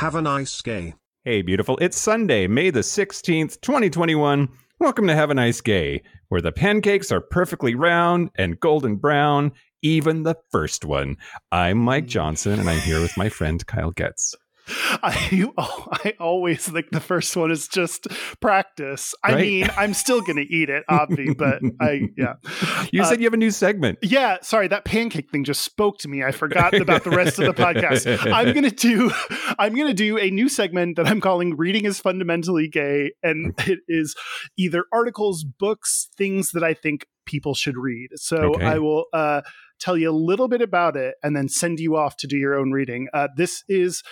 Have a nice day. Hey, beautiful. It's Sunday, May the 16th, 2021. Welcome to Have a Nice Gay, where the pancakes are perfectly round and golden brown, even the first one. I'm Mike Johnson, and I'm here with my friend Kyle Getz. I oh, I always think the first one is just practice. I Right? mean, I'm still going to eat it, obvi, but I yeah. You Uh, said you have a new segment. Yeah, sorry, that pancake thing just spoke to me. I forgot about the rest of the podcast. I'm gonna do I'm gonna do a new segment that I'm calling Reading is Fundamentally Gay, and it is either articles, books, things that I think people should read. So Okay. I will uh tell you a little bit about it and then send you off to do your own reading. Uh, this is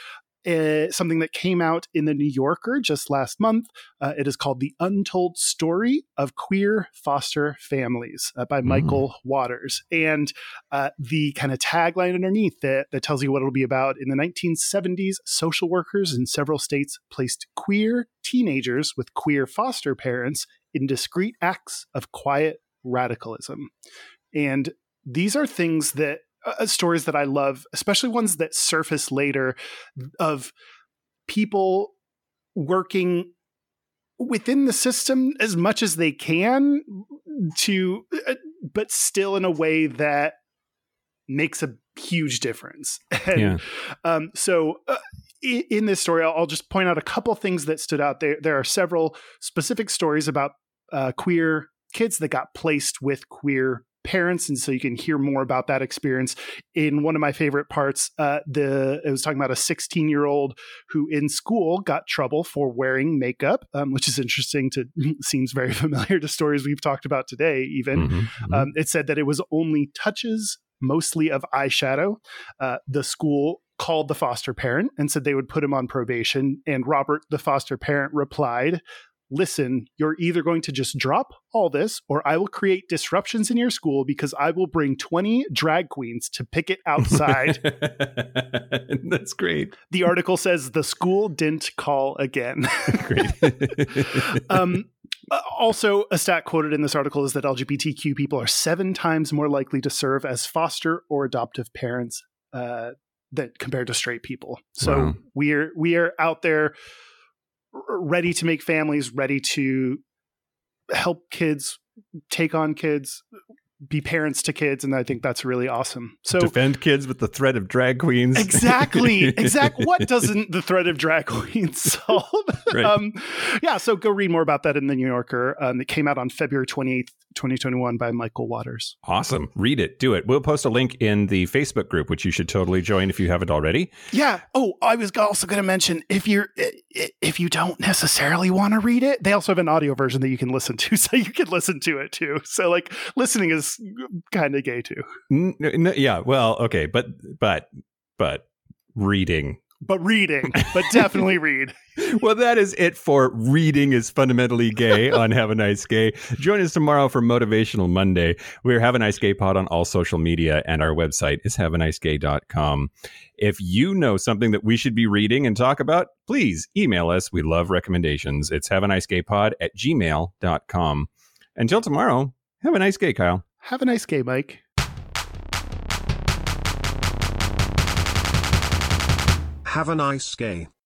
uh, something that came out in the New Yorker just last month. Uh, it is called The Untold Story of Queer Foster Families uh, by Michael Waters. And uh, the kind of tagline underneath that, that tells you what it'll be about in the 1970s, social workers in several states placed queer teenagers with queer foster parents in discreet acts of quiet radicalism. And these are things that uh, stories that I love, especially ones that surface later of people working within the system as much as they can to uh, but still in a way that makes a huge difference and Yeah. um, so uh, i- in this story I'll, I'll just point out a couple things that stood out there there are several specific stories about uh, queer kids that got placed with queer parents and so you can hear more about that experience in one of my favorite parts uh, the it was talking about a 16 year old who in school got trouble for wearing makeup um, which is interesting to seems very familiar to stories we've talked about today even Mhm, mhm. um, it said that it was only touches, mostly of eyeshadow. Uh, the school called the foster parent and said they would put him on probation. And Robert, the foster parent, replied, Listen, you're either going to just drop all this or I will create disruptions in your school because I will bring 20 drag queens to picket outside. That's great. the article says the school didn't call again. Great. um, uh, also, a stat quoted in this article is that LGBTQ people are seven times more likely to serve as foster or adoptive parents uh, that compared to straight people. So Wow. we're we are out there ready to make families, ready to help kids take on kids, be parents to kids, and I think that's really awesome. So Defend kids with the threat of drag queens. exactly exact what doesn't the threat of drag queens solve Right. um yeah so go read more about that in the new yorker um, it came out on february 28th 2021 by michael waters Awesome. Read it. Do it. We'll post a link in the Facebook group, which you should totally join if you haven't already. yeah oh i was also going to mention if you're if you don't necessarily want to read it they also have an audio version that you can listen to so you can listen to it too so like listening is kind of gay too yeah. Well, okay. But, but, but reading. But reading but definitely read Well, that is it for Reading is Fundamentally Gay on Have a Nice Gay. Join us tomorrow for Motivational Monday. We're Have a Nice Gay Pod on all social media, and our website is haveanicegay.com. If you know something that we should be reading and talk about, please email us. We love recommendations. It's have a nice gay pod at gmail.com. Until tomorrow, have a nice gay, Kyle. have a nice gay, mike Have a nice gay.